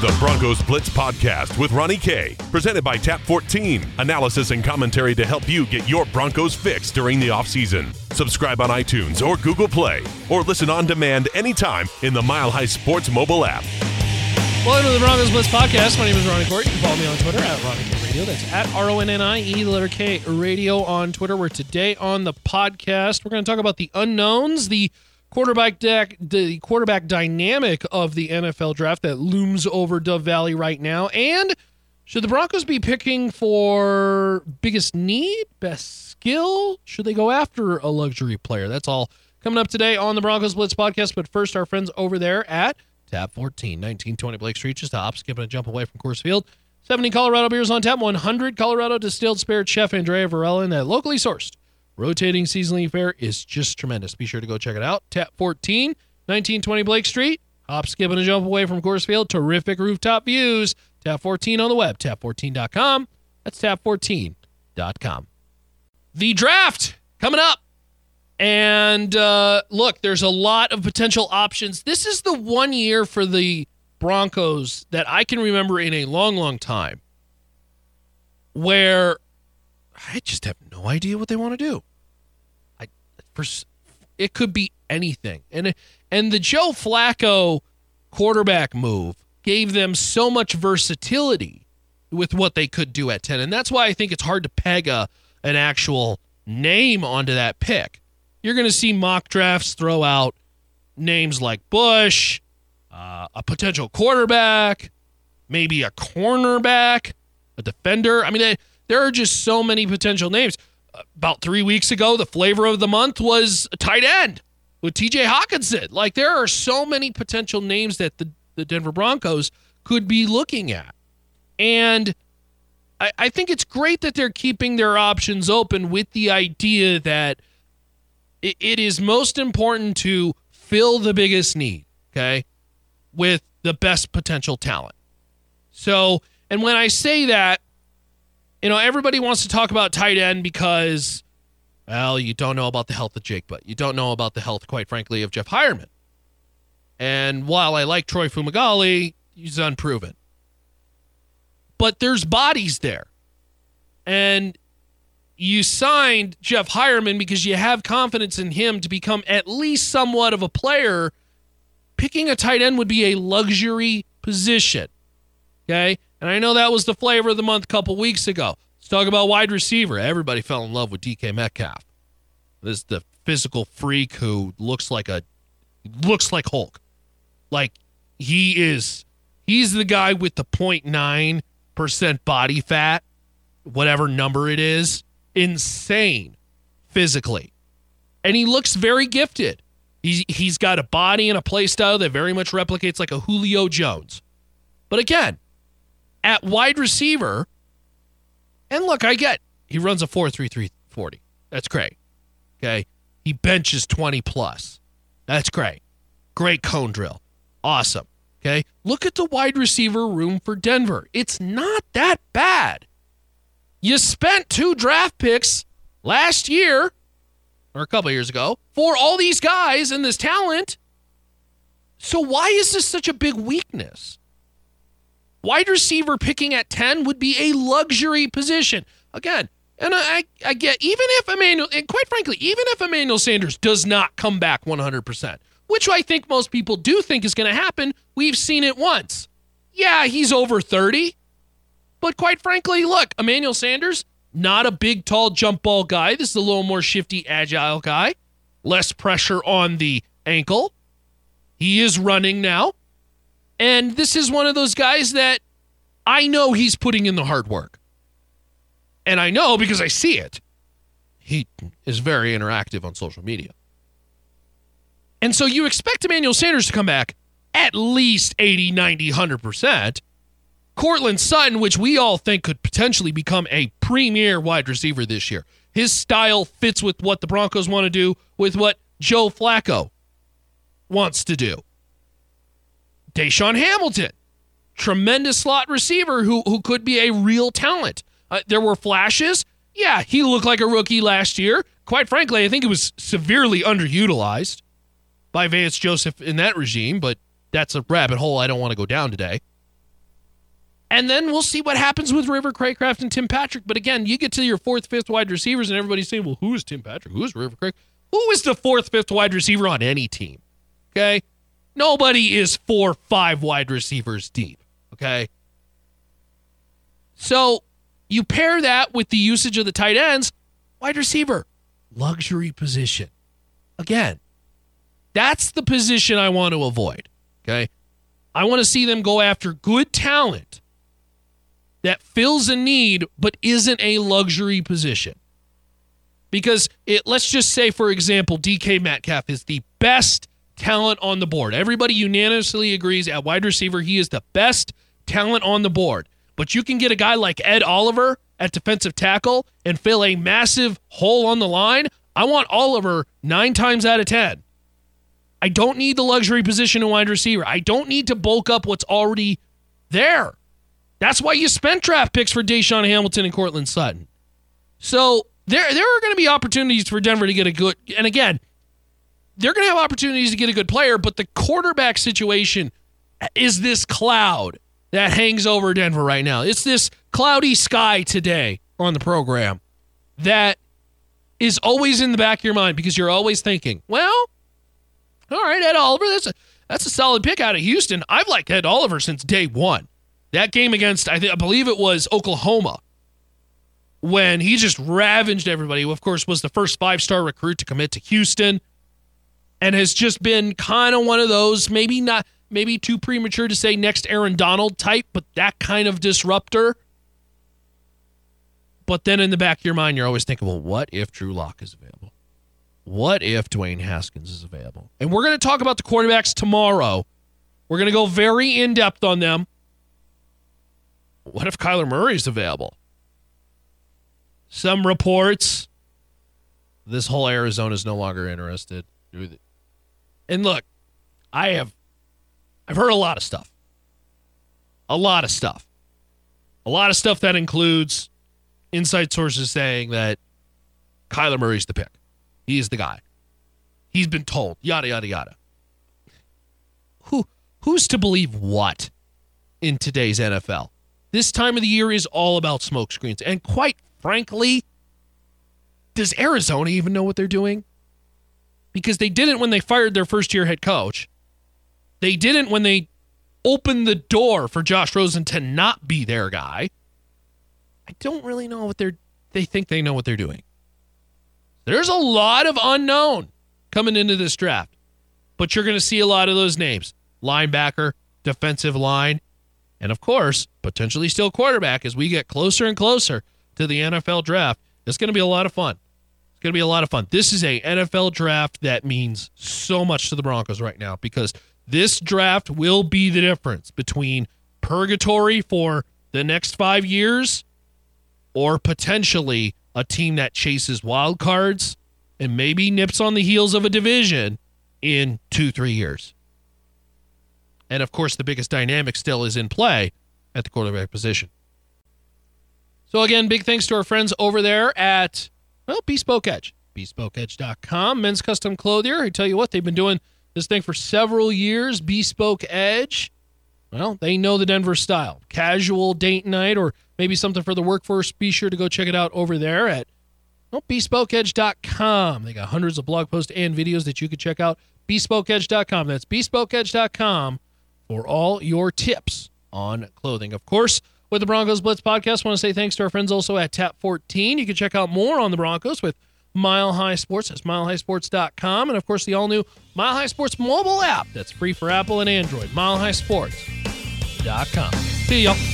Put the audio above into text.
The Broncos Blitz Podcast with Ronnie K. Presented by Tap 14. Analysis and commentary to help you get your Broncos fix during the offseason. Subscribe on iTunes or Google Play, or listen on demand anytime in the Mile High Sports mobile app. Welcome to the Broncos Blitz Podcast. My name is Ronnie Court. You can follow me on Twitter at Ronnie K Radio. That's at R O N N I E, the letter K Radio on Twitter. Where today on the podcast, we're going to talk about the unknowns, the quarterback deck, the quarterback dynamic of the NFL draft that looms over Dove Valley right now, and should the Broncos be picking for biggest need, best skill? Should they go after a luxury player? That's all coming up today on the Broncos Blitz podcast. But first, our friends over there at Tap 14, 1920 Blake Street, just a hop, skip, and a jump away from Coors Field. 70 Colorado beers on tap, 100 Colorado distilled spirit. Chef Andrea Varela, and that locally sourced rotating seasonally fare is just tremendous. Be sure to go check it out. Tap 14, 1920 Blake Street. Hop, skip, and a jump away from Coors Field. Terrific rooftop views. Tap 14 on the web, tap14.com. That's tap14.com. The draft coming up. And uh, look, there's a lot of potential options. This is the one year for the Broncos that I can remember in a long, long time where I just have no idea what they want to do. I it could be anything, and and the Joe Flacco quarterback move gave them so much versatility with what they could do at ten, and that's why I think it's hard to peg a an actual name onto that pick. You're going to see mock drafts throw out names like Bush, uh, a potential quarterback, maybe a cornerback, a defender. I mean. They, there are just so many potential names. About three weeks ago, the flavor of the month was tight end with TJ Hockenson. Like there are so many potential names that the, the Denver Broncos could be looking at. And I, I think it's great that they're keeping their options open with the idea that it, it is most important to fill the biggest need, okay, with the best potential talent. So, and when I say that, you know, everybody wants to talk about tight end because, well, you don't know about the health of Jake Butt You don't know about the health, quite frankly, of Jeff Heuerman. And while I like Troy Fumagalli, he's unproven. But there's bodies there. And you signed Jeff Heuerman because you have confidence in him to become at least somewhat of a player. Picking a tight end would be a luxury position. Okay? And I know that was the flavor of the month a couple weeks ago. Let's talk about wide receiver. Everybody fell in love with DK Metcalf. This is the physical freak who looks like a looks like Hulk. Like he is he's the guy with the 0.9% body fat, whatever number it is. Insane physically. And he looks very gifted. He's, he's got a body and a play style that very much replicates like a Julio Jones. But again, at wide receiver. And look, I get he runs a 4.3340. That's great. Okay. He benches 20 plus. That's great. Great cone drill. Awesome. Okay. Look at the wide receiver room for Denver. It's not that bad. You spent two draft picks last year or a couple years ago for all these guys and this talent. So why is this such a big weakness? Wide receiver picking at 10 would be a luxury position. Again, and I, I get, even if Emmanuel, and quite frankly, even if Emmanuel Sanders does not come back 100%, which I think most people do think is going to happen, we've seen it once. Yeah, he's over 30. But quite frankly, look, Emmanuel Sanders, not a big, tall jump ball guy. This is a little more shifty, agile guy. Less pressure on the ankle. He is running now. And this is one of those guys that I know he's putting in the hard work. And I know because I see it. He is very interactive on social media. And so you expect Emmanuel Sanders to come back at least 80, 90, 100%. Courtland Sutton, which we all think could potentially become a premier wide receiver this year. His style fits with what the Broncos want to do, with what Joe Flacco wants to do. DaeSean Hamilton, tremendous slot receiver who who could be a real talent. Uh, there were flashes. Yeah, he looked like a rookie last year. Quite frankly, I think it was severely underutilized. by Vance Joseph in that regime, but that's a rabbit hole I don't want to go down today. And then we'll see what happens with River Cracraft and Tim Patrick. But again, you get to your fourth, fifth wide receivers, and everybody's saying, well, who is Tim Patrick? Who is River Craig? Who is the fourth, fifth wide receiver on any team? Okay. Nobody is four, five wide receivers deep. Okay. So you pair that with the usage of the tight ends, wide receiver, luxury position. Again, that's the position I want to avoid. Okay. I want to see them go after good talent that fills a need but isn't a luxury position. Because it let's just say for example DK Metcalf is the best talent on the board. Everybody unanimously agrees at wide receiver he is the best talent on the board. But you can get a guy like Ed Oliver at defensive tackle and fill a massive hole on the line. I want Oliver 9 times out of 10. I don't need the luxury position in wide receiver. I don't need to bulk up what's already there. That's why you spent draft picks for DaeSean Hamilton and Courtland Sutton. So there, there are going to be opportunities for Denver to get a good, and again, they're going to have opportunities to get a good player, but the quarterback situation is this cloud that hangs over Denver right now. It's this cloudy sky today on the program that is always in the back of your mind because you're always thinking, well, all right, Ed Oliver, that's a that's a solid pick out of Houston. I've liked Ed Oliver since day one. That game against, I, think, I believe it was Oklahoma, when he just ravaged everybody, Who of course, was the first five star recruit to commit to Houston and has just been kind of one of those, maybe not, maybe too premature to say next Aaron Donald type, but that kind of disruptor. But then in the back of your mind, you're always thinking, well, what if Drew Lock is available? What if Dwayne Haskins is available? And we're going to talk about the quarterbacks tomorrow. We're going to go very in depth on them. What if Kyler Murray is available? Some reports this whole Arizona is no longer interested. And look, I have I've heard a lot of stuff. A lot of stuff. A lot of stuff that includes inside sources saying that Kyler Murray's the pick. He's the guy. He's been told, yada yada yada. Who who's to believe what in today's NFL? This time of the year is all about smokescreens. And quite frankly, does Arizona even know what they're doing? Because they didn't when they fired their first year head coach. They didn't when they opened the door for Josh Rosen to not be their guy. I don't really know what they're they think they know what they're doing. There's a lot of unknown coming into this draft. But you're going to see a lot of those names. Linebacker, defensive line, and of course, potentially still quarterback as we get closer and closer to the NFL draft. It's going to be a lot of fun. Going to be a lot of fun. This is a NFL draft that means so much to the Broncos right now because this draft will be the difference between purgatory for the next 5 years or potentially a team that chases wild cards and maybe nips on the heels of a division in 2-3 years. And of course, the biggest dynamic still is in play at the quarterback position. So, again, big thanks to our friends over there at, well, Bespoke Edge. BespokeEdge.com, men's custom clothier. I tell you what, they've been doing this thing for several years. Bespoke Edge, well, they know the Denver style. Casual date night or maybe something for the workforce. Be sure to go check it out over there at well, BespokeEdge.com. They got hundreds of blog posts and videos that you can check out. BespokeEdge.com. That's BespokeEdge.com for all your tips on clothing. Of course, with the Broncos Blitz podcast, I want to say thanks to our friends also at Tap 14. You can check out more on the Broncos with Mile High Sports. That's milehighsports.com. And of course, the all new Mile High Sports mobile app that's free for Apple and Android. MileHighSports.com. See y'all.